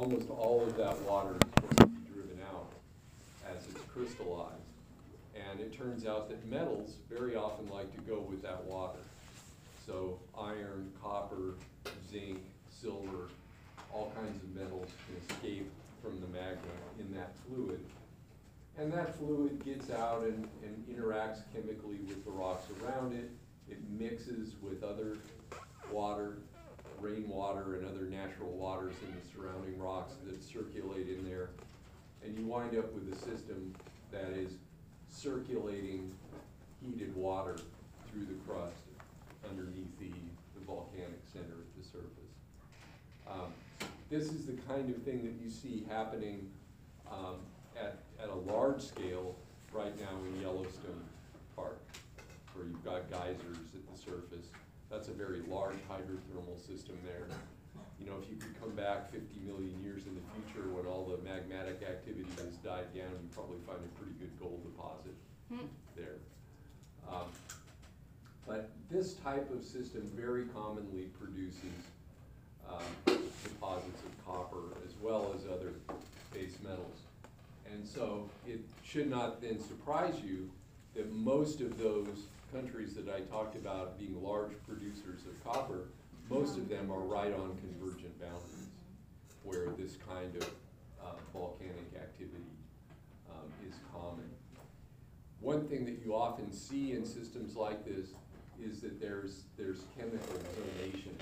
almost all of that water is going to be driven out as it's crystallized. And it turns out that metals very often like to go with that water. So iron, copper, zinc, silver, all kinds of metals can escape from the magma in that fluid. And that fluid gets out and, and interacts chemically with the rocks around it. It mixes with other water, rainwater and other natural waters in the surrounding rocks that circulate in there. And you wind up with a system that is circulating heated water through the crust underneath the, the volcanic center of the surface. Um, This is the kind of thing that you see happening um, at, at a large scale right now in Yellowstone Park, where you've got geysers at the surface. That's a very large hydrothermal system there. You know, if you could come back fifty million years in the future when all the magmatic activity has died down, you'd probably find a pretty good gold deposit there. Um, But this type of system very commonly produces um, deposits of copper as well as other base metals. And so it should not then surprise you that most of those countries that I talked about being large producers of copper, most of them are right on convergent boundaries where this kind of uh, volcanic activity um, is common. One thing that you often see in systems like this is that there's, there's chemical zonation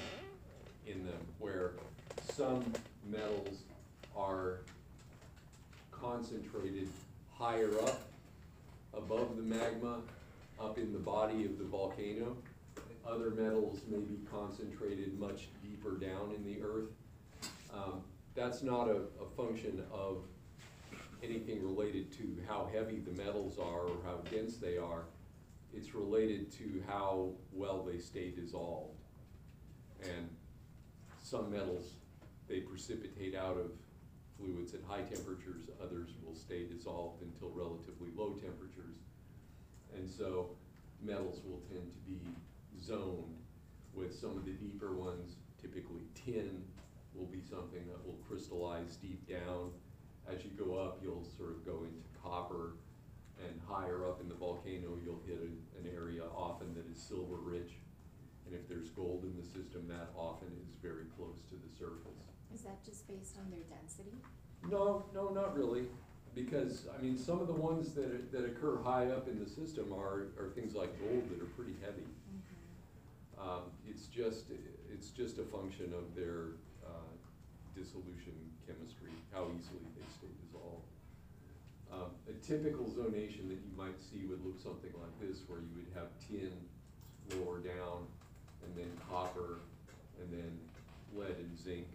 in them, where some metals are concentrated higher up above the magma, up in the body of the volcano. Other metals may be concentrated much deeper down in the earth. Um, That's not a, a function of anything related to how heavy the metals are or how dense they are. It's related to how well they stay dissolved. And some metals, they precipitate out of fluids at high temperatures, others will stay dissolved until relatively low temperatures. And so metals will tend to be zoned with some of the deeper ones, typically tin will be something that will crystallize deep down. As you go up, you'll sort of go into copper, and higher up in the volcano, you'll hit an, an area often that is silver rich. And if there's gold in the system, that often is very close to the surface. Is that just based on their density? No, no, not really, because, I mean, some of the ones that, are- that occur high up in the system are, are things like gold that are pretty heavy. Um, it's just, it's just a function of their, uh, dissolution chemistry, how easily they stay dissolved. Um, a typical zonation that you might see would look something like this, where you would have tin lower down, and then copper, and then lead and zinc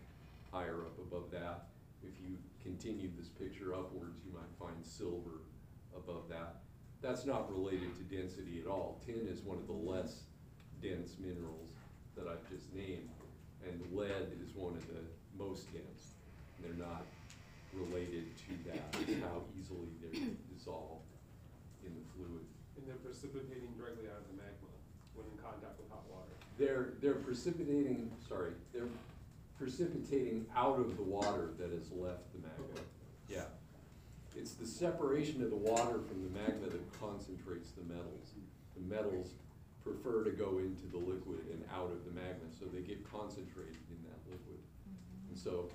higher up above that. If you continued this picture upwards, you might find silver above that. That's not related to density at all. Tin is one of the less dense minerals that I've just named, and lead is one of the most dense. They're not related to that, it's how easily they're dissolved in the fluid. And they're precipitating directly out of the magma when in contact with hot water. They're, they're precipitating, sorry, they're precipitating out of the water that has left the magma. Yeah. It's the separation of the water from the magma that concentrates the metals. The metals prefer to go into the liquid and out of the magma, so they get concentrated in that liquid. Mm-hmm. And so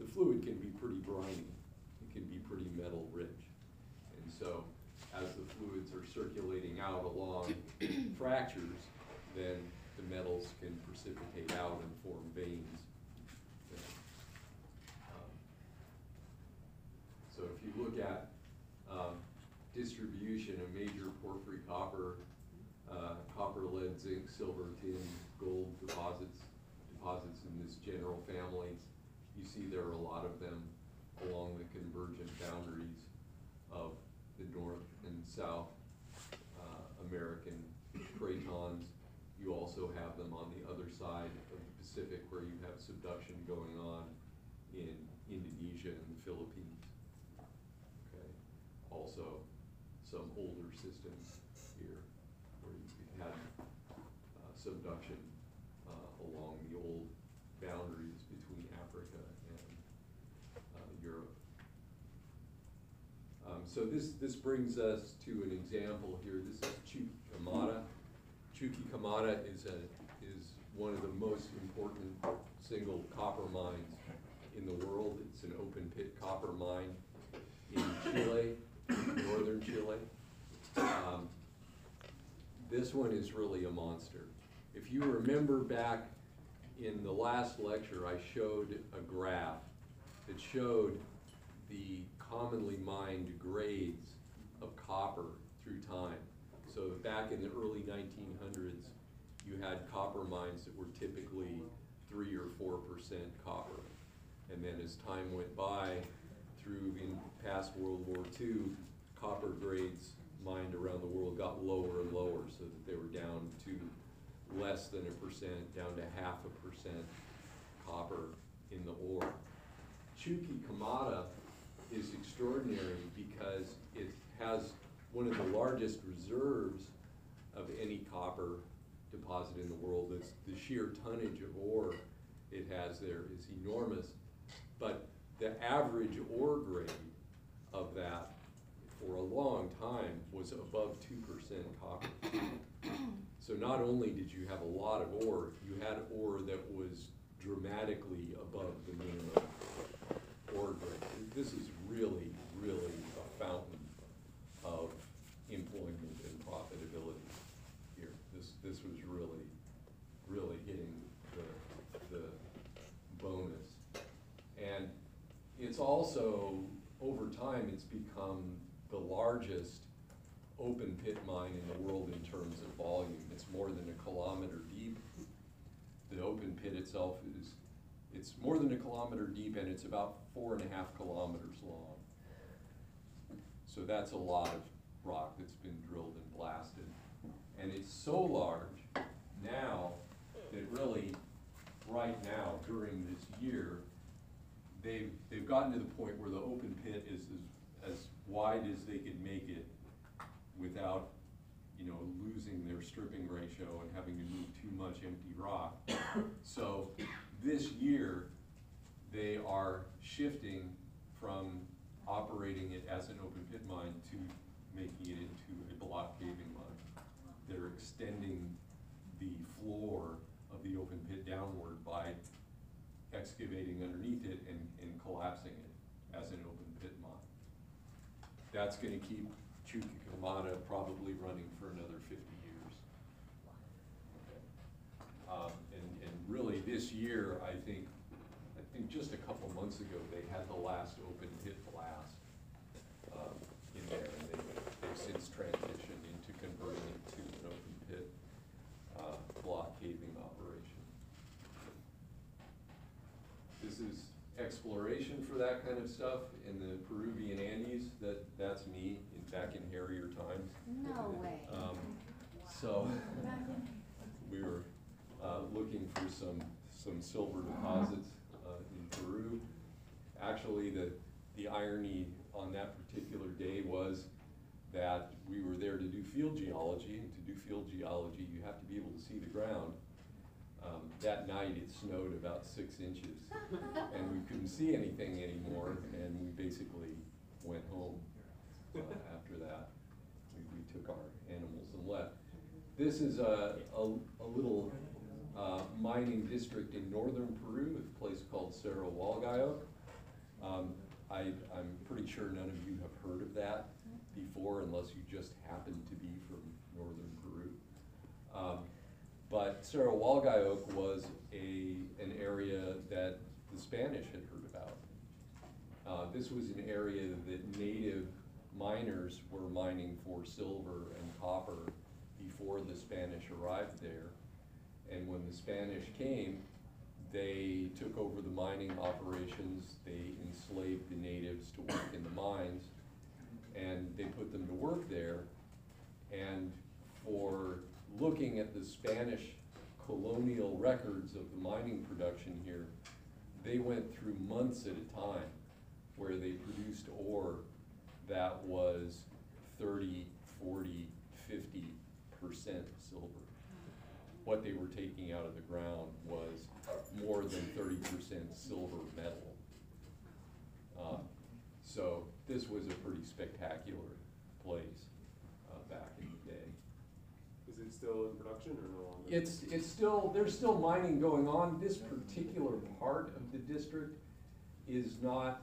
the fluid can be pretty briny, it can be pretty metal rich. And so as the fluids are circulating out along fractures, then the metals can precipitate out and form veins. Um, So if you look at um, distribution of major porphyry copper, uh, copper, lead, zinc, silver, tin, gold deposits, deposits in this general family, you see there are a lot of them along the convergent boundaries of the North and South uh, American cratons. You also have them on the other side of the Pacific where you have subduction going on in Indonesia and the Philippines. Okay, also some older systems here where you had uh, subduction uh, along the old boundaries between Africa and so this, this brings us to an example here, this is Chuquicamata. Chuquicamata is a, is one of the most important single copper mines in the world. It's an open pit copper mine in Chile, northern Chile. Um, This one is really a monster. If you remember back in the last lecture, I showed a graph that showed the commonly mined grades of copper through time. So back in the early nineteen hundreds, you had copper mines that were typically three or four percent copper. And then as time went by, through in past World War II, copper grades mined around the world got lower and lower, so that they were down to less than a percent, down to half a percent copper in the ore. Chuquicamata is extraordinary because it has one of the largest reserves of any copper deposit in the world. It's, the sheer tonnage of ore it has there is enormous. But the average ore grade of that for a long time was above two percent copper. So not only did you have a lot of ore, you had ore that was dramatically above the minimum ore grade. This is really, really a fountain of employment and profitability here. This, this was really, really hitting the, the bonus. And it's also, over time, it's become the largest open pit mine in the world in terms of volume. It's more than a kilometer deep. The open pit itself is, it's more than a kilometer deep and it's about four and a half kilometers long. So that's a lot of rock that's been drilled and blasted. And it's so large now that really, right now, during this year, they've, they've gotten to the point where the open pit is as, as wide as they could make it without, you know, losing their stripping ratio and having to move too much empty rock. So this year, they are shifting from operating it as an open pit mine to making it into a block caving mine. They're extending the floor of the open pit downward by excavating underneath it and, and collapsing it as an open pit mine. That's gonna keep Chuquicamata probably running for another fifty years. Um, really this year, I think, I think just a couple months ago, they had the last open pit blast, um, in there, and they, they've since transitioned into converting it to an open pit, uh, block caving operation. This is exploration for that kind of stuff in the Peruvian Andes, that, that's me, in, back in Harrier times. No way. Um, So, we were, looking for some, some silver deposits, uh, in Peru. Actually, the, the irony on that particular day was that we were there to do field geology, and to do field geology, you have to be able to see the ground. Um, that night, it snowed about six inches, and we couldn't see anything anymore, and we basically went home, uh, after that. We, we took our animals and left. This is a, a, a little, uh, mining district in northern Peru, a place called Cerro Hualgayoc. Um, I, I'm pretty sure none of you have heard of that before unless you just happen to be from northern Peru. Um, but Cerro Hualgayoc was a, an area that the Spanish had heard about. Uh, this was an area that native miners were mining for silver and copper before the Spanish arrived there. And when the Spanish came, they took over the mining operations, they enslaved the natives to work in the mines, and they put them to work there. And for looking at the Spanish colonial records of the mining production here, they went through months at a time where they produced ore that was 30, 40, 50 percent silver. What they were taking out of the ground was more than thirty percent silver metal. Uh, So this was a pretty spectacular place, uh, back in the day. Is it still in production or no longer? It's, it's still, there's still mining going on. This particular part of the district is not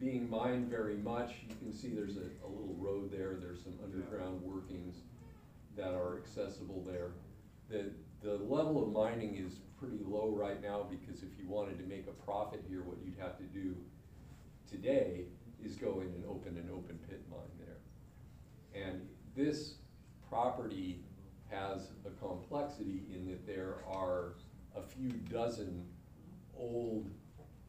being mined very much. You can see there's a, a little road there, there's some underground workings that are accessible there. The, the level of mining is pretty low right now because if you wanted to make a profit here, what you'd have to do today is go in and open an open pit mine there. And this property has a complexity in that there are a few dozen old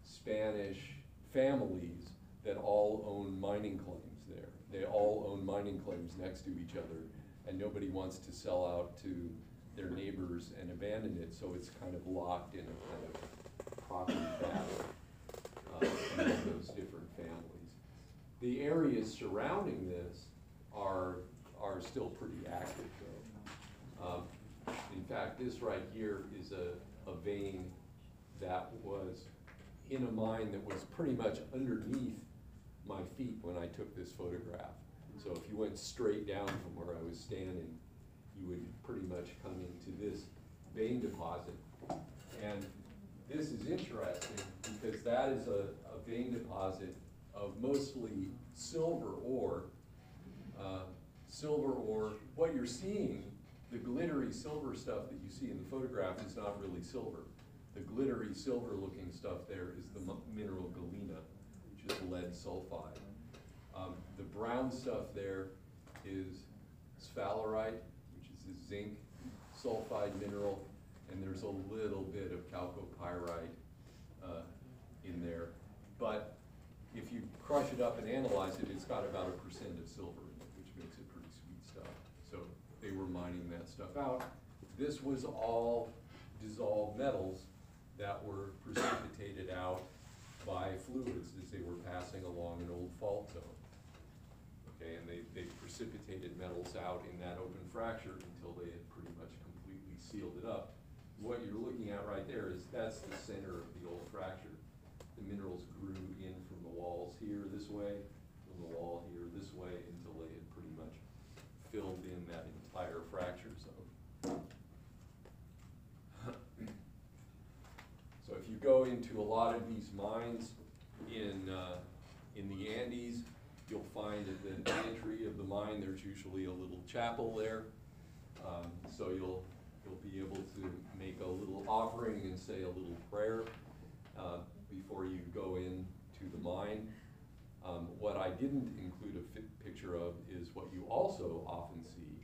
Spanish families that all own mining claims there. They all own mining claims next to each other, and nobody wants to sell out to their neighbors and abandoned it, so it's kind of locked in a kind of property battle uh, among those different families. The areas surrounding this are, are still pretty active though. Um, In fact, this right here is a, a vein that was in a mine that was pretty much underneath my feet when I took this photograph. So if you went straight down from where I was standing, you would pretty much come into this vein deposit. And this is interesting because that is a, a vein deposit of mostly silver ore. Uh, Silver ore, what you're seeing, the glittery silver stuff that you see in the photograph is not really silver. The glittery silver looking stuff there is the mineral galena, which is lead sulfide. Um, the brown stuff there is sphalerite, zinc sulfide mineral, and there's a little bit of chalcopyrite, uh, in there. But if you crush it up and analyze it, it's got about a percent of silver in it, which makes it pretty sweet stuff. So they were mining that stuff out. This was all dissolved metals that were precipitated out by fluids as they were passing along an old fault zone. And they, they precipitated metals out in that open fracture until they had pretty much completely sealed it up. What you're looking at right there is, that's the center of the old fracture. The minerals grew in from the walls here this way, from the wall here this way, until they had pretty much filled in that entire fracture zone. So if you go into a lot of these mines in, uh, in the Andes, you'll find at the entry of the mine, there's usually a little chapel there. Um, so you'll, you'll be able to make a little offering and say a little prayer, uh, before you go in to the mine. Um, what I didn't include a picture of is what you also often see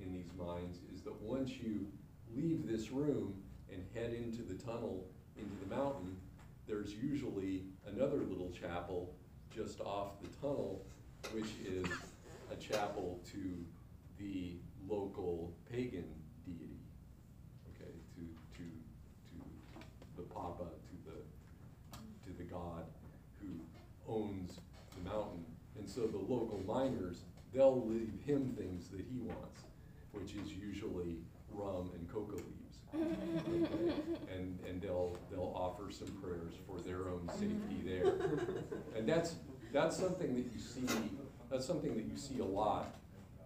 in these mines, is that once you leave this room and head into the tunnel, into the mountain, there's usually another little chapel just off the tunnel, which is a chapel to the local pagan deity. Okay, to, to, to the Papa, to the, to the god who owns the mountain. And so the local miners, they'll leave him things that he wants, which is usually rum and coca leaves. And, and they'll, they'll offer some prayers for their own safety mm-hmm. there. And that's, that's something that you see, that's something that you see a lot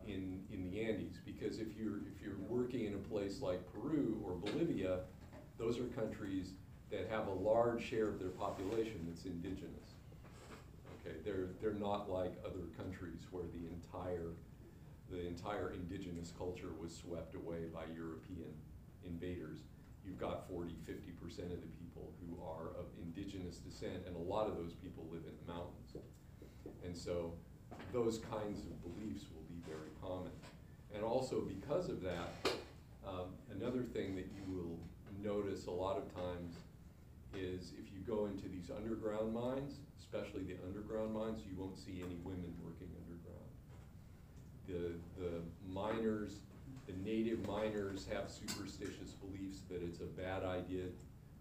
in, in the Andes, because if you're, if you're working in a place like Peru or Bolivia, those are countries that have a large share of their population that's indigenous. Okay, they're, they're not like other countries where the entire, the entire indigenous culture was swept away by European invaders. You've got 40, 50 percent of the people who are of indigenous descent, and a lot of those people live in the mountains. And so those kinds of beliefs will be very common. And also because of that, um, another thing that you will notice a lot of times is if you go into these underground mines, especially the underground mines, you won't see any women working underground. The, the miners, the native miners have superstitious beliefs that it's a bad idea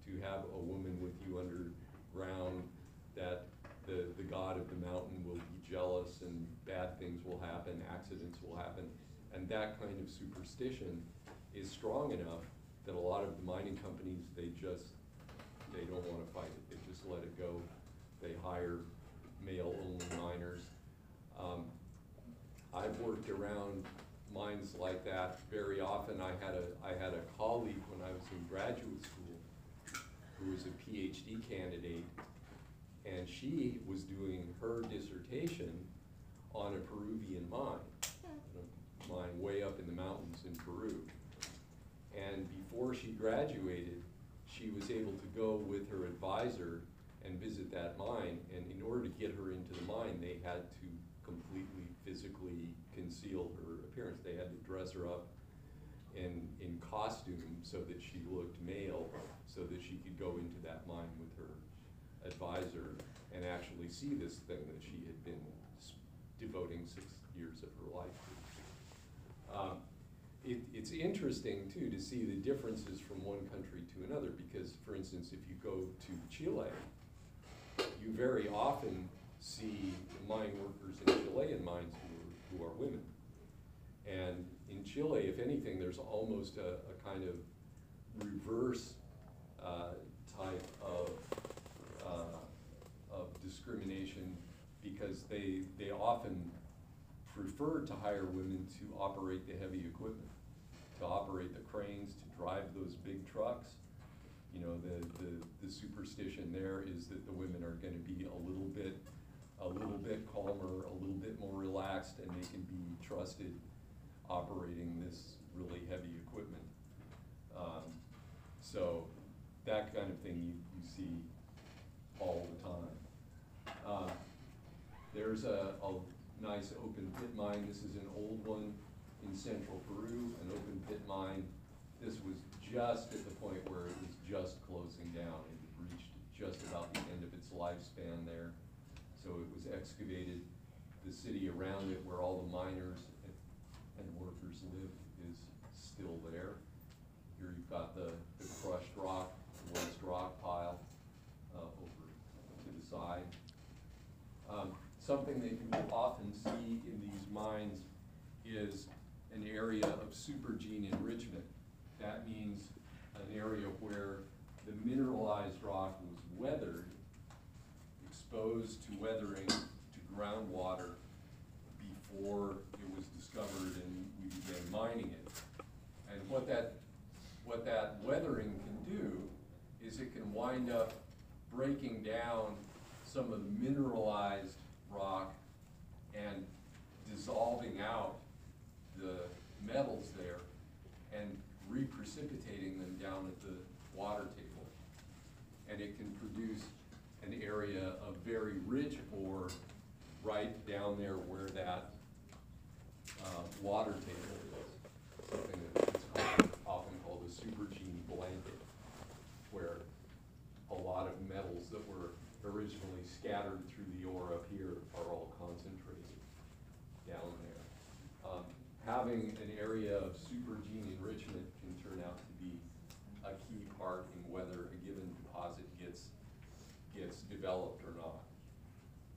to have a woman with you underground, that the, the god of the mountain will be jealous and bad things will happen, accidents will happen. And that kind of superstition is strong enough that a lot of the mining companies, they just, they don't wanna fight it, they just let it go. They hire male-only miners. Um, I've worked around mines like that very often. I had a, I had a colleague when I was in graduate school who was a PhD candidate, and she was doing her dissertation on a Peruvian mine, hmm. a mine way up in the mountains in Peru. And before she graduated, she was able to go with her advisor and visit that mine, and in order to get her into the mine, they had to completely physically conceal her appearance. They had to dress her up in, in costume so that she looked male, so that she could go into that mine with her advisor and actually see this thing that she had been devoting six years of her life to. Um, It, it's interesting too to see the differences from one country to another, because for instance, if you go to Chile, you very often see mine workers in Chilean mines who are, women. And in Chile, if anything, there's almost a, a kind of reverse, uh, type of, uh, of discrimination, because they, they often prefer to hire women to operate the heavy equipment, to operate the cranes, to drive those big trucks. You know, the, the, the superstition there is that the women are gonna be a little bit, a little bit calmer, a little bit more relaxed, and they can be trusted operating this really heavy equipment. Um, So, that kind of thing you, you see all the time. Uh, There's a, a nice open pit mine, this is an old one in central Peru, an open pit mine. This was just at the point where it was just closing down, it reached just about the end of its lifespan there. So it was excavated, the city around it where all the miners and, and workers live is still there. Here you've got the, the crushed rock, the waste rock pile, uh, over to the side. Um, Something that you will often see in these mines is an area of supergene enrichment. That means an area where the mineralized rock was weathered, exposed to weathering, to groundwater before it was discovered and we began mining it. And what that, what that weathering can do is it can wind up breaking down some of the mineralized rock and dissolving out the metals there and reprecipitating them down at the water table. And it can produce an area of very rich ore right down there where that uh, water table is. Something that is called- often called a supergene blanket, where a lot of metals that were originally scattered through the ore up here are all concentrated down there. Um, Having an area of supergene enrichment can turn out to be a key part in whether a given deposit gets, gets developed or not.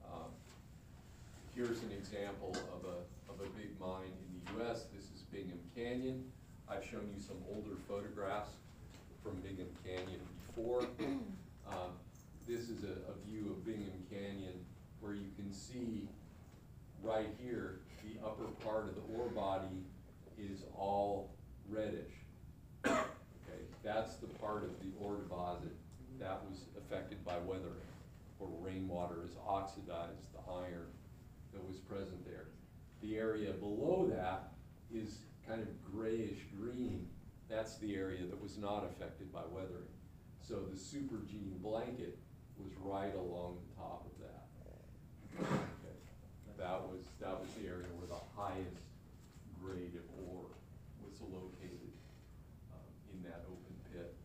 Um, Here's an example of a, of a big mine in the US. This is Bingham Canyon. I've shown you some older photographs from Bingham Canyon before. Um, This is a, a view of Bingham Canyon where you can see right here, the upper part of the ore body is all reddish. Okay, that's the part of the ore deposit that was affected by weathering, where rainwater has oxidized the iron that was present there. The area below that is kind of grayish green. That's the area that was not affected by weathering. So the supergene blanket was right along the top of that. Okay, That was, that was the area where the highest grade of ore was located um, in that open pit.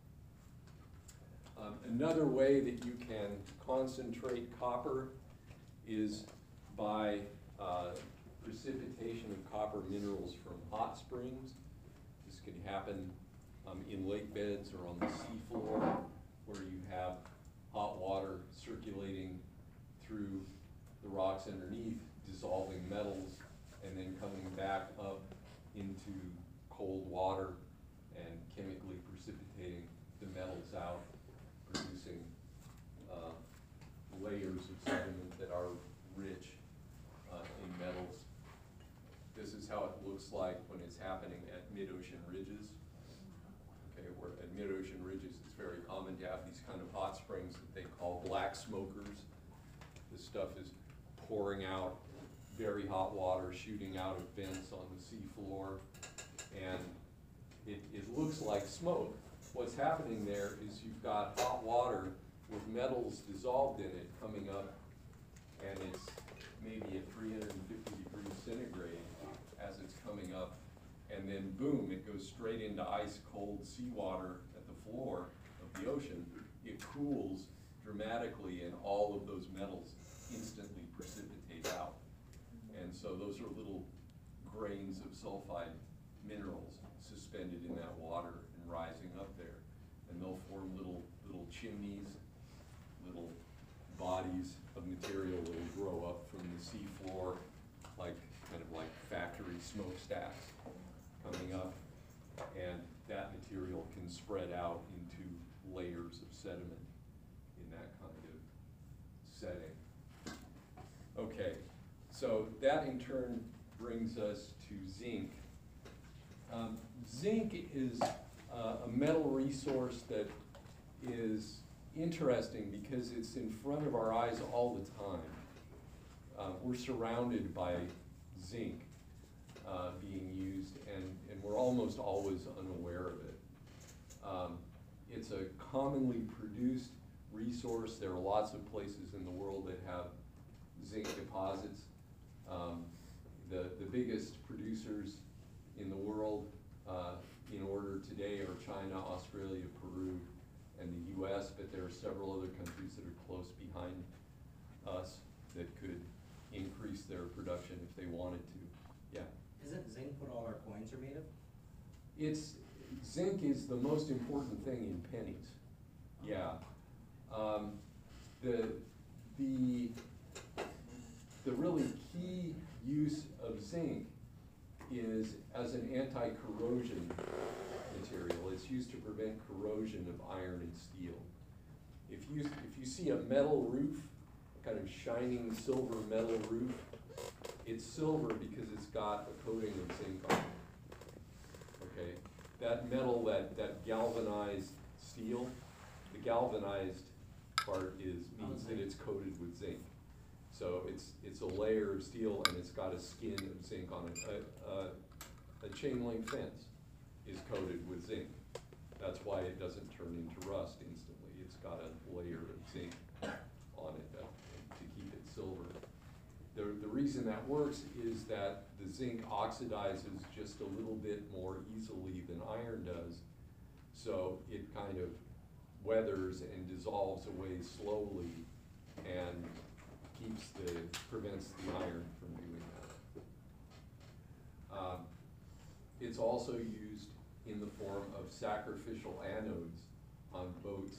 Um, Another way that you can concentrate copper is by uh, precipitation of copper minerals from hot springs. This can happen um, in lake beds or on the seafloor where you have hot water circulating through the rocks underneath, dissolving metals, and then coming back up into cold water and chemically precipitating the metals out, producing uh, layers of sediment that are rich uh, in metals. This is how it looks like when it's happening at mid-ocean ridges. Okay, where at mid-ocean ridges, it's very common to have these kind of hot springs that they call black smokers. This stuff is pouring out very hot water, shooting out of vents on the seafloor, and it, it looks like smoke. What's happening there is you've got hot water with metals dissolved in it coming up, and it's maybe at three hundred and fifty degrees centigrade coming up, and then boom, it goes straight into ice-cold seawater at the floor of the ocean. It cools dramatically, and all of those metals instantly precipitate out. And so those are little grains of sulfide minerals suspended in that water and rising up there. And they'll form little, little chimneys, little bodies of material that'll grow up from the seafloor, like, kind of like factory smokestacks coming up. And that material can spread out into layers of sediment in that kind of setting. Okay, so that in turn brings us to zinc. Um, zinc is uh, a metal resource that is interesting because it's in front of our eyes all the time. Uh, we're surrounded by zinc uh, being used, and, and we're almost always unaware of it. Um, it's a commonly produced resource. There are lots of places in the world that have zinc deposits. Um, the, the biggest producers in the world uh, in order today are China, Australia, Peru, and the US, but there are several other countries that are close behind us that could increase their production if they wanted to. Isn't zinc what all our coins are made of? It's, zinc is the most important thing in pennies, yeah. Um, the, the, the really key use of zinc is as an anti-corrosion material. It's used to prevent corrosion of iron and steel. If you, if you see a metal roof, a kind of shining silver metal roof, it's silver because it's got a coating of zinc on it. Okay, that metal, that, that galvanized steel, the galvanized part is, means that it's coated with zinc. So it's, it's a layer of steel and it's got a skin of zinc on it. A, a, a chain link fence is coated with zinc. That's why it doesn't turn into rust instantly. It's got a layer of zinc on it that, to keep it silver. The, the reason that works is that the zinc oxidizes just a little bit more easily than iron does. So it kind of weathers and dissolves away slowly and keeps the, prevents the iron from doing that. Um, It's also used in the form of sacrificial anodes on boats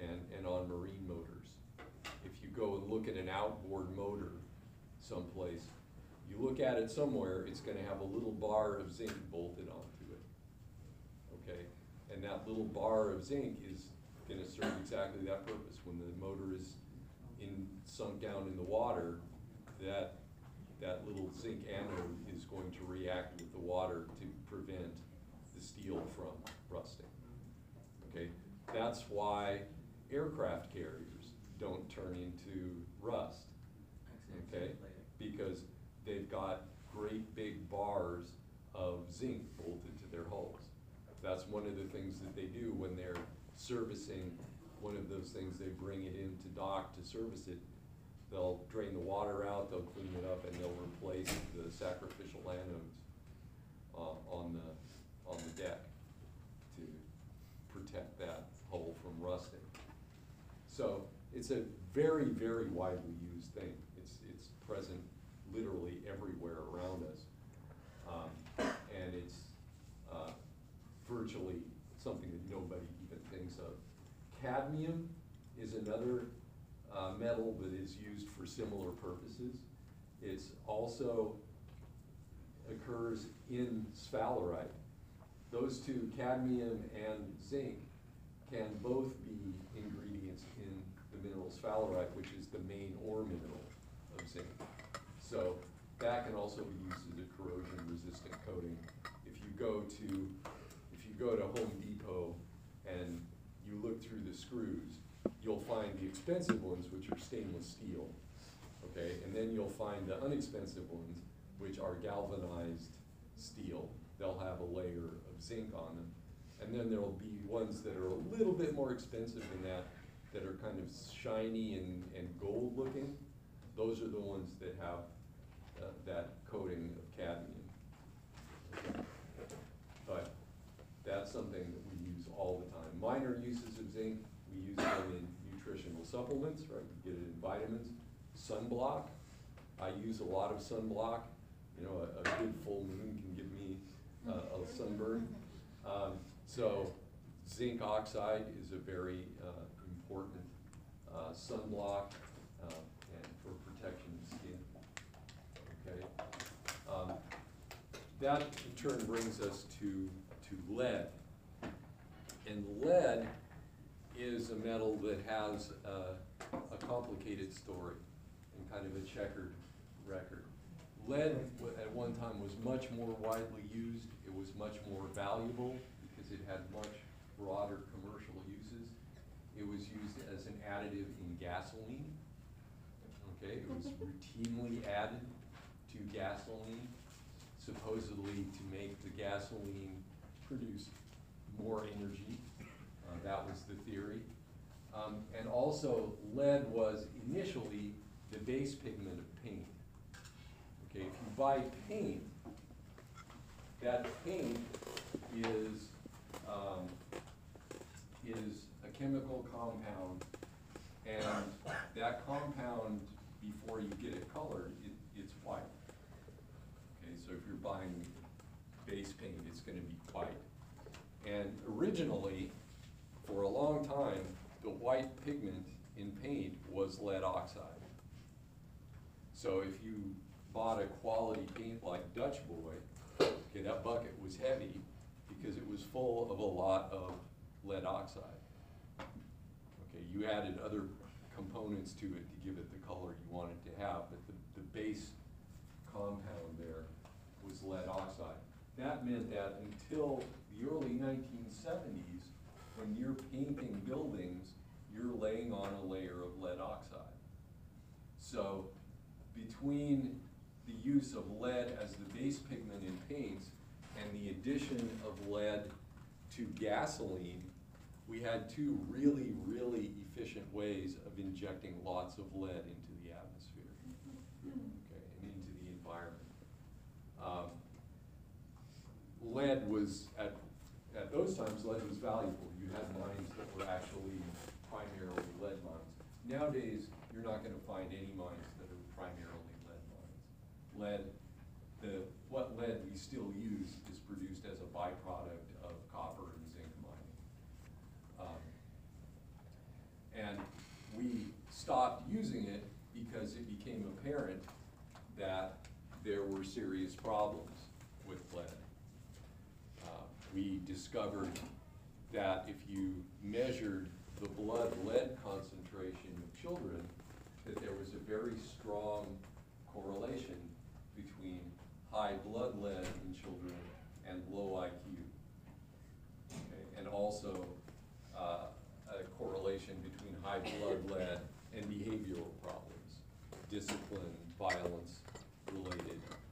and, and on marine motors. If you go and look at an outboard motor someplace, you look at it somewhere, it's gonna have a little bar of zinc bolted onto it. Okay, and that little bar of zinc is gonna serve exactly that purpose. When the motor is in, sunk down in the water, that, that little zinc anode is going to react with the water to prevent the steel from rusting. Okay, that's why aircraft carriers don't turn into rust, okay? Because they've got great big bars of zinc bolted to their hulls. That's one of the things that they do when they're servicing one of those things, they bring it into dock to service it. They'll drain the water out, they'll clean it up, and they'll replace the sacrificial anodes uh, on the, on the deck to protect that hull from rusting. So it's a very, very widely used thing. It's, it's present literally everywhere around us. Um, and it's, uh, virtually something that nobody even thinks of. Cadmium is another, uh, metal that is used for similar purposes. It's also occurs in sphalerite. Those two, cadmium and zinc, can both be ingredients in the mineral sphalerite, which is the main ore mineral of zinc. So that can also be used as a corrosion resistant coating. If you go to, if you go to Home Depot and you look through the screws, you'll find the expensive ones, which are stainless steel, okay? And then you'll find the inexpensive ones, which are galvanized steel. They'll have a layer of zinc on them. And then there'll be ones that are a little bit more expensive than that, that are kind of shiny and, and gold looking. Those are the ones that have uh, that coating of cadmium. But that's something that we use all the time. Minor uses of zinc, we use them in nutritional supplements, right? You get it in vitamins. Sunblock, I use a lot of sunblock. You know, a, a good full moon can give me uh, a sunburn. Um, so zinc oxide is a very uh, important uh, sunblock uh, and for protection of skin. Okay? Um, That in turn brings us to, to lead. And lead is a metal that has a, a complicated story and kind of a checkered record. Lead at one time was much more widely used, it was much more valuable because it had much broader commercial uses. It was used as an additive in gasoline, okay? It was routinely added to gasoline, supposedly to make the gasoline produce more energy. Uh, that was the theory. Um, and also, lead was initially the base pigment of paint. Okay, if you buy paint, that paint is, um, is a chemical compound, and that compound, before you get it colored, it, it's white. Okay, so if you're buying base paint, it's gonna be white. And originally, for a long time, the white pigment in paint was lead oxide. So if you bought a quality paint like Dutch Boy, okay, that bucket was heavy because it was full of a lot of lead oxide. Okay, you added other components to it to give it the color you wanted to have, but the, the base compound there lead oxide. That meant that until the early nineteen seventies, when you're painting buildings, you're laying on a layer of lead oxide. So between the use of lead as the base pigment in paints and the addition of lead to gasoline, we had two really, really efficient ways of injecting lots of lead into the atmosphere, okay, and into the environment. Um, Lead was, at, at those times, lead was valuable. You had mines that were actually primarily lead mines. Nowadays, you're not gonna find any mines that are primarily lead mines. Lead, the, what lead we still use is produced as a byproduct of copper and zinc mining. Um, And we stopped using it because it became apparent that there were serious problems We discovered that if you measured the blood lead concentration of children, that there was a very strong correlation between high blood lead in children and low IQ. Okay, And also, uh, a correlation between high blood lead and behavioral problems, discipline, of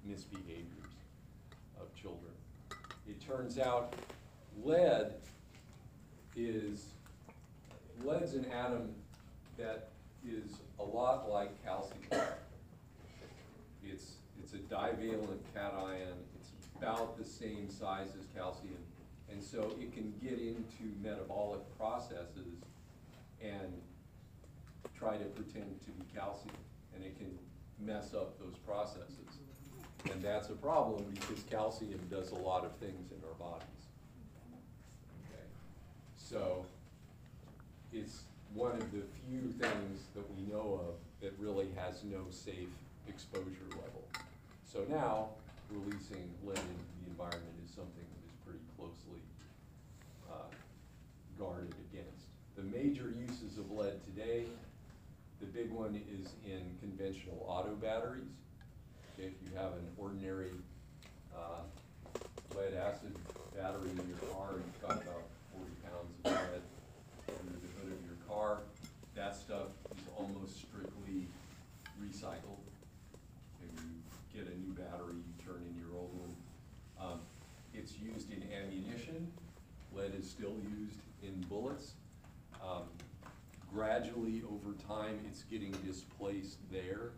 children. It turns out lead is, lead's an atom that is a lot like calcium. It's, it's a divalent cation, it's about the same size as calcium. And so it can get into metabolic processes and try to pretend to be calcium, and it can mess up those processes. And that's a problem because calcium does a lot of things in our bodies. Okay, So, it's one of the few things that we know of that really has no safe exposure level. So now, releasing lead into the environment is something that is pretty closely uh, guarded against. The major uses of lead today, the big one is in conventional auto batteries. If you have an ordinary, uh, lead acid battery in your car, and you've got about forty pounds of lead under the hood of your car, that stuff is almost strictly recycled. And you get a new battery, you turn in your old one. Um, it's used in ammunition, lead is still used in bullets. Um, gradually, over time, it's getting displaced there.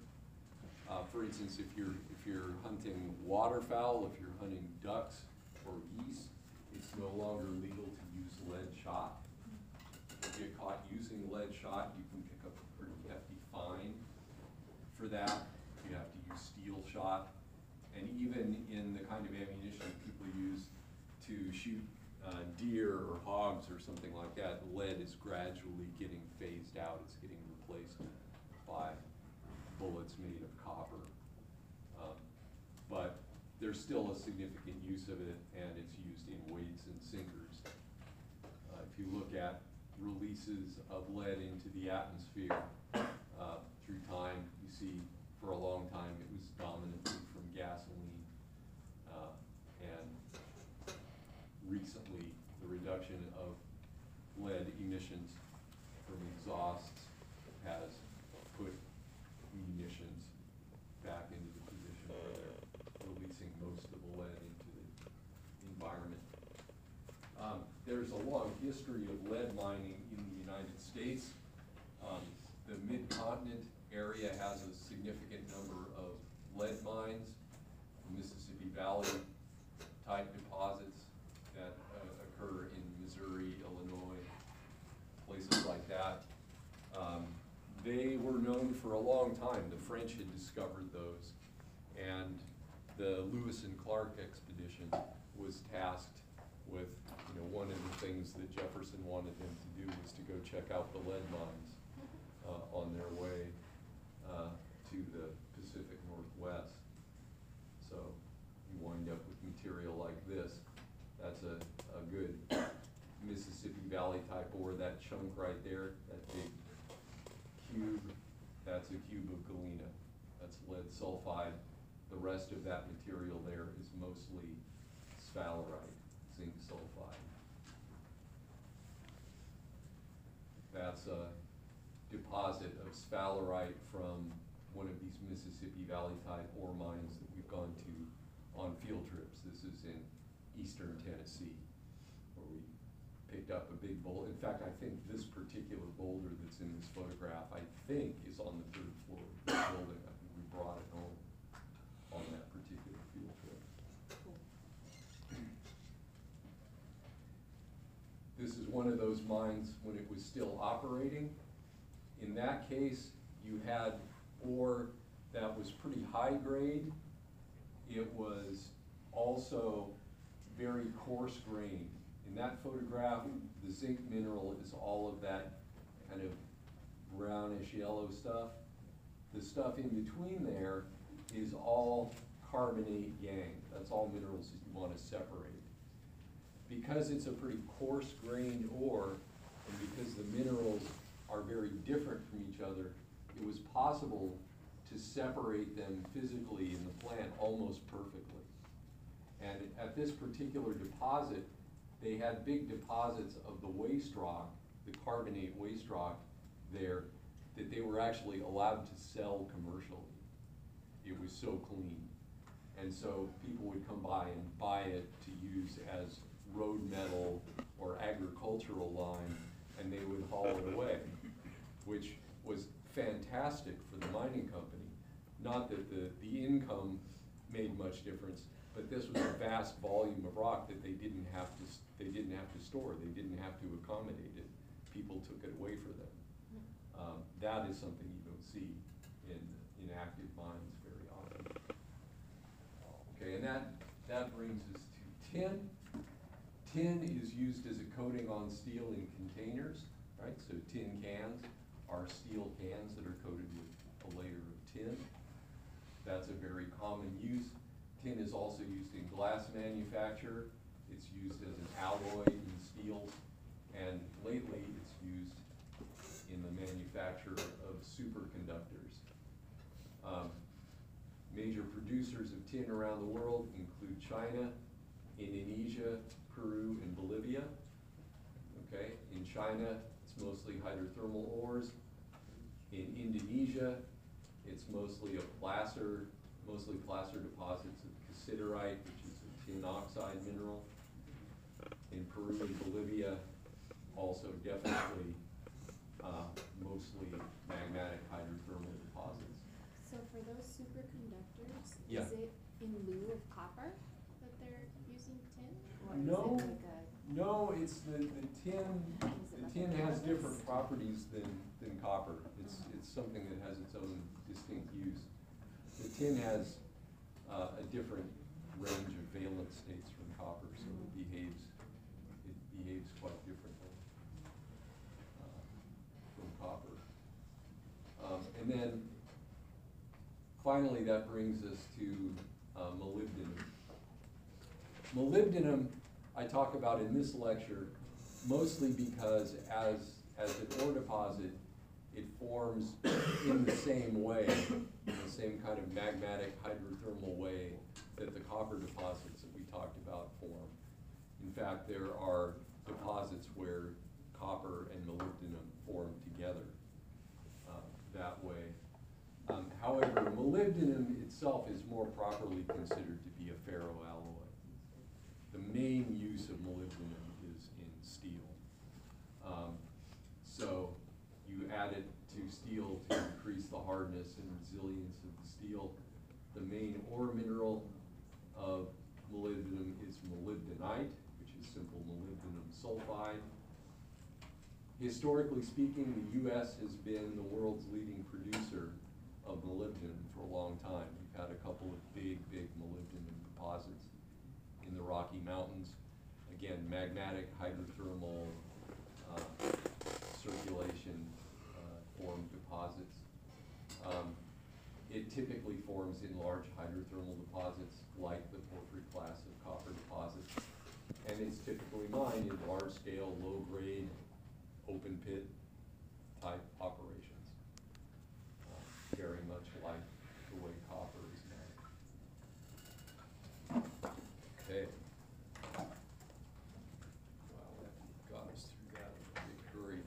Uh, for instance, if you're, if you're hunting waterfowl, if you're hunting ducks or geese, it's no longer legal to use lead shot. If you get caught using lead shot, you can pick up a pretty hefty fine for that. You have to use steel shot. And even in the kind of ammunition people use to shoot uh, deer or hogs or something like that, lead is gradually getting phased out. It's getting replaced by bullets made of copper. Um, But there's still a significant use of it, and it's used in weights and sinkers. Uh, If you look at releases of lead into the atmosphere uh, through time, you see for a long time it was dominantly from gasoline. Uh, And recently, the reduction of lead emissions from exhausts has put munitions back into the position where they're releasing most of the lead into the environment. Um, there's a long history of lead mining in the United States. Um, the mid-continent area has a significant number of lead mines, Mississippi Valley type deposits that uh, occur in Missouri, Illinois, places like that. Um, They were known for a long time, the French had discovered those. And the Lewis and Clark expedition was tasked with, you know, one of the things that Jefferson wanted them to was to go check out the lead mines uh, on their way uh, to the Pacific Northwest. So you wind up with material like this. That's a, a good Mississippi Valley type ore, that chunk right there, that big cube, that's a cube of galena. That's lead sulfide. The rest of that material there is mostly sphalerite, zinc sulfide. That's a deposit of sphalerite from one of these Mississippi Valley type ore mines that we've gone to on field trips. This is in eastern Tennessee, where we picked up a big boulder. In fact, I think this particular boulder that's in this photograph, I think is on the third floor of the building. I think we brought it home on that particular field trip. This is one of those mines when it was still operating. In that case, you had ore that was pretty high grade. It was also very coarse grained. In that photograph, the zinc mineral is all of that kind of brownish yellow stuff. The stuff in between there is all carbonate gangue. That's all minerals that you want to separate. Because it's a pretty coarse grained ore, and because the minerals are very different from each other, it was possible to separate them physically in the plant almost perfectly. And at this particular deposit, they had big deposits of the waste rock, the carbonate waste rock there, that they were actually allowed to sell commercially. It was so clean. And so people would come by and buy it to use as road metal or agricultural lime, and they would haul it away, which was fantastic for the mining company. Not that the, the income made much difference, but this was a vast volume of rock that they didn't have to, they didn't have to store, they didn't have to accommodate it. People took it away for them. Um, that is something you don't see in, in active mines very often. Okay, and that, that brings us to tin. Tin is used as a coating on steel in containers, right? So tin cans are steel cans that are coated with a layer of tin. That's a very common use. Tin is also used in glass manufacture. It's used as an alloy in steels. And lately, it's used in the manufacture of superconductors. Um, Major major producers of tin around the world include China, Indonesia, Peru, and Bolivia. Okay, in China, it's mostly hydrothermal ores. In Indonesia, it's mostly a placer, mostly placer deposits of cassiterite, which is a tin oxide mineral. In Peru and Bolivia, also definitely, uh, mostly magmatic hydrothermal deposits. So for those superconductors, Yeah. is it in lieu of copper that they're using tin? Or No. is it like a, No, it's the, the tin, the tin has different properties than, than copper. It's, it's something that has its own distinct use. The tin has, uh, a different range of valence states from copper, so it behaves, it behaves quite differently, uh, from copper. Um, and then, finally, that brings us to, uh, molybdenum. Molybdenum, I talk about in this lecture, mostly because as, as an ore deposit, it forms in the same way, in the same kind of magmatic hydrothermal way that the copper deposits that we talked about form. In fact, there are deposits where copper and molybdenum form together uh, that way. Um, However, molybdenum itself is more properly considered to be a ferroalloy. The main use of molybdenum is in steel. Um, So you add it to steel to increase the hardness and resilience of the steel. The main ore mineral of molybdenum is molybdenite, which is simple molybdenum sulfide. Historically speaking, the US has been the world's leading producer of molybdenum for a long time. We've had a couple of big, big molybdenum deposits the Rocky Mountains. Again, magmatic hydrothermal, uh, circulation, uh, formed deposits. Um, It typically forms in large hydrothermal deposits like the porphyry class of copper deposits. And it's typically mined in large-scale, low-grade, open pit type operations. Uh, Very much like the way copper is mined. Okay. Wow, that got us through that in a big hurry.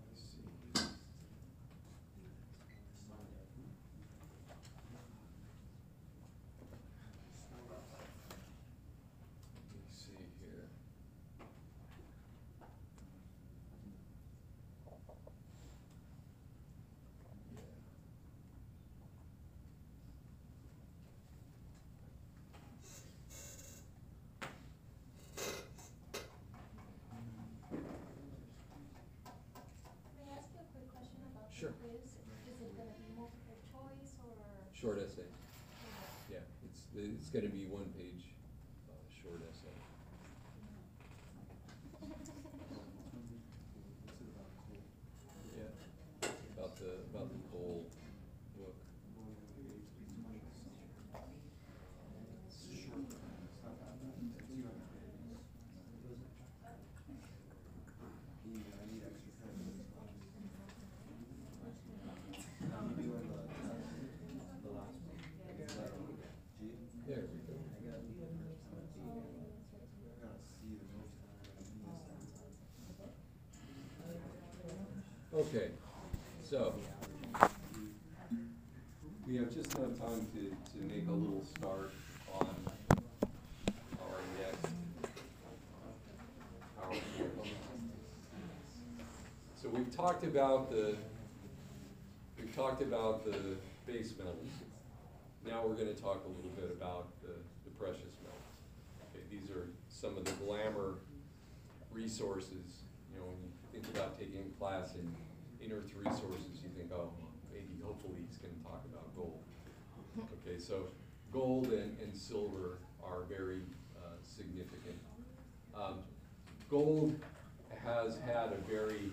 Let's see. Let me see here. Yeah. May I ask you a quick question about the Sure. quiz? Is it gonna be multiple choice or? Short essay, yeah, it's, it's gonna be one page, uh, short essay. Yeah, about the, about the coal book. There we go. Okay, so, we have just enough time to, to make a little start on our next PowerPoint. So we've talked about the, we've talked about the base metals. Now we're gonna talk a little bit about the, the precious metals. Okay, these are some of the glamour resources, you know, when you think about taking a class in earth resources, you think, oh, maybe, hopefully he's gonna talk about gold. Okay, so gold and, and silver are very, uh, significant. Um, gold has had a very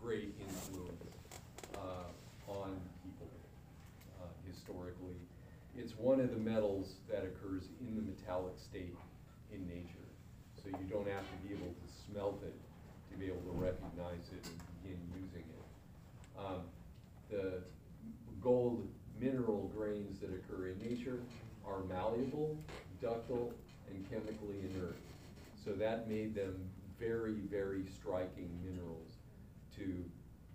great influence, uh, on people, uh, historically. It's one of the metals that occurs in the metallic state in nature. So you don't have to be able to smelt it to be able to recognize it and begin using it. Um, grains that occur in nature are malleable, ductile, and chemically inert. So that made them very, very striking minerals to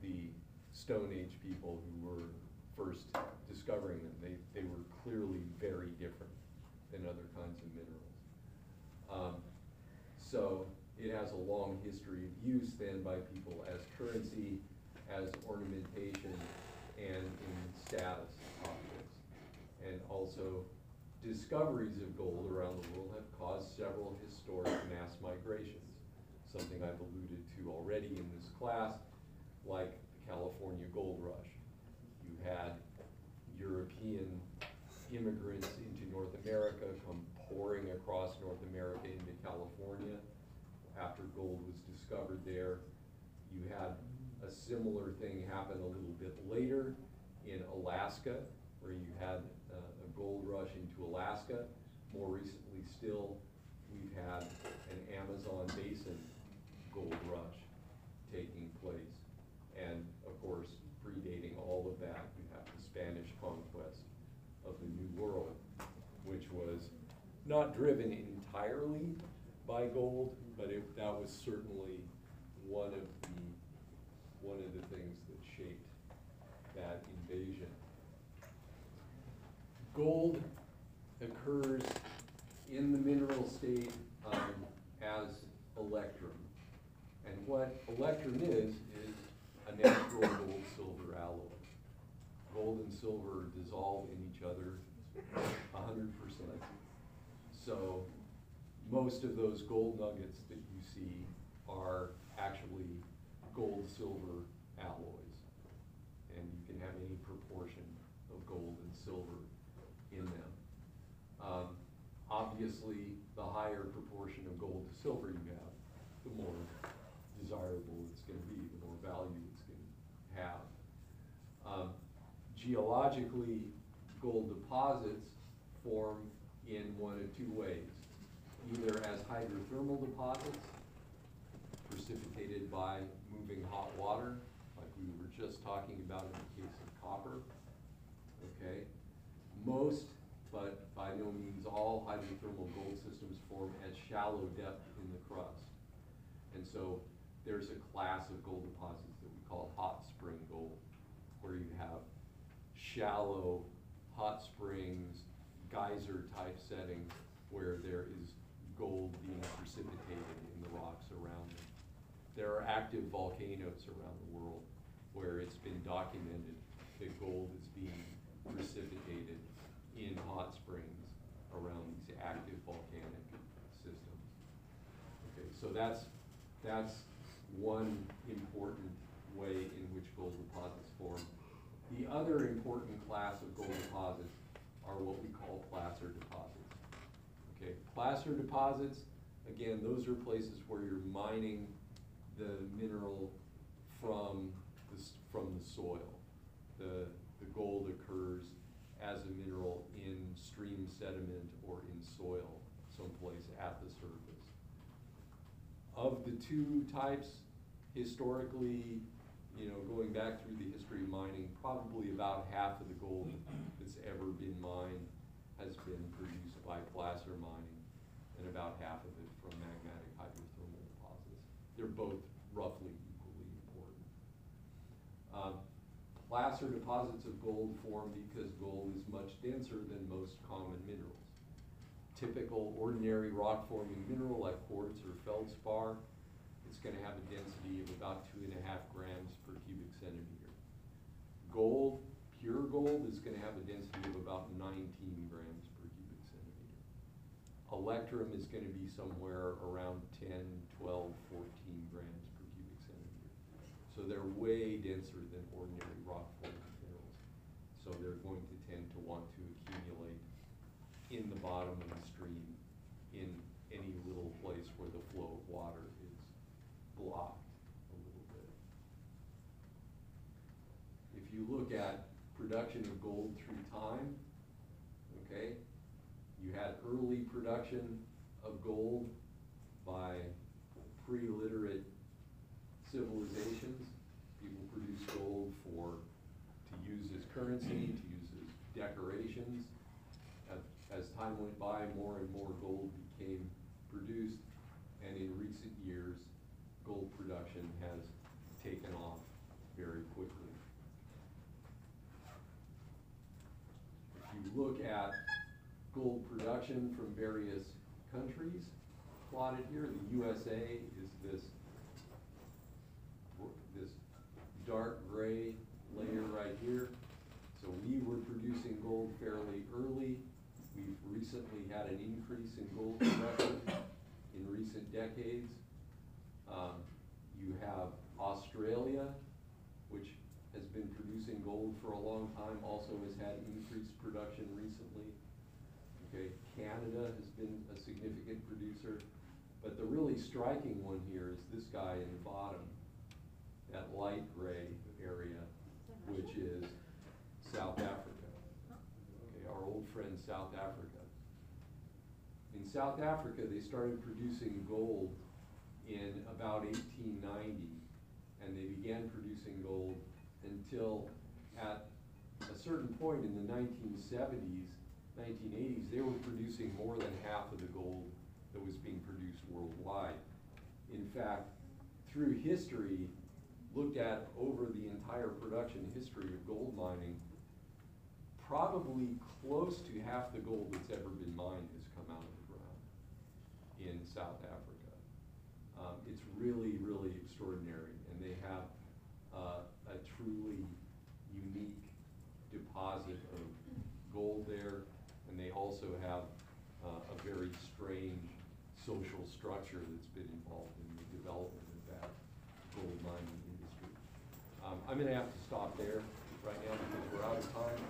the Stone Age people who were first discovering them. They, they were clearly very different than other kinds of minerals. Um, so it has a long history of use then by people as currency, as ornamentation, and in status objects. And also, discoveries of gold around the world have caused several historic mass migrations. Something I've alluded to already in this class, like the California Gold Rush. You had European immigrants into North America come pouring across North America into California after gold was discovered there. You had similar thing happened a little bit later in Alaska, where you had uh, a gold rush into Alaska. More recently still, we've had an Amazon basin gold rush taking place. And of course, predating all of that, you have the Spanish conquest of the New World, which was not driven entirely by gold, but it, that was certainly one of the, one of the things that shaped that invasion. Gold occurs in the mineral state, um, as electrum. And what electrum is, is a natural gold silver alloy. Gold and silver dissolve in each other a hundred percent. So most of those gold nuggets that you see are actually gold silver alloys. And you can have any proportion of gold and silver in them. Um, obviously, the higher proportion of gold to silver you have, the more desirable it's gonna be, the more value it's gonna have. Um, geologically, gold deposits form in one of two ways. Either as hydrothermal deposits, precipitated by moving hot water, like we were just talking about in the case of copper, okay? Most, but by no means all hydrothermal gold systems form at shallow depth in the crust. And so there's a class of gold deposits that we call hot spring gold, where you have shallow hot springs, geyser type settings where there is gold being precipitated in the rocks around them. There are active volcanoes around the world where it's been documented that gold is being precipitated in hot springs active volcanic systems. Okay, so that's, that's one important way in which gold deposits form. The other important class of gold deposits are what we call placer deposits. Okay, placer deposits, again, those are places where you're mining the mineral from the, from the soil. The, the gold occurs as a mineral in stream sediment or in soil someplace at the surface. Of the two types, historically, you know, going back through the history of mining, probably about half of the gold that's ever been mined has been produced by placer mining, and about half of it from magmatic hydrothermal deposits. They're both roughly equally important. Um, placer deposits of gold form because gold is much denser than most common minerals. Typical ordinary rock-forming mineral like quartz or feldspar, it's gonna have a density of about two and a half grams per cubic centimeter. Gold, pure gold, is gonna have a density of about nineteen grams per cubic centimeter. Electrum is gonna be somewhere around 10, 12, 14 grams per cubic centimeter. So they're way denser than ordinary rock forming minerals. So they're going to tend to want to accumulate in the bottom of the stream in any little place where the flow of water is blocked a little bit. If you look at production of gold through time, okay, you had early production of gold by pre-literate civilizations. Gold for, to use as currency, to use as decorations. As- As time went by, more and more gold became produced, and in recent years, gold production has taken off very quickly. If you look at gold production from various countries plotted here, the USA is this, this dark gray layer right here. So we were producing gold fairly early. We've recently had an increase in gold production in recent decades. Um, you have Australia, which has been producing gold for a long time, also has had increased production recently. Okay, Canada has been a significant producer, but the really striking one here is this guy in the bottom, that light gray area, which is South Africa. Okay, our old friend South Africa. In South Africa, they started producing gold in about eighteen ninety, and they began producing gold until at a certain point in the nineteen seventies, nineteen eighties, they were producing more than half of the gold that was being produced worldwide. In fact, through history, looked at over the entire production history of gold mining, probably close to half the gold that's ever been mined has come out of the ground in South Africa. Um, it's really, really extraordinary, and they have, uh, a truly unique deposit of gold there, and they also have, uh, a very strange social structure that's been involved in the development of that gold mining I'm going to have to stop there right now because we're out of time.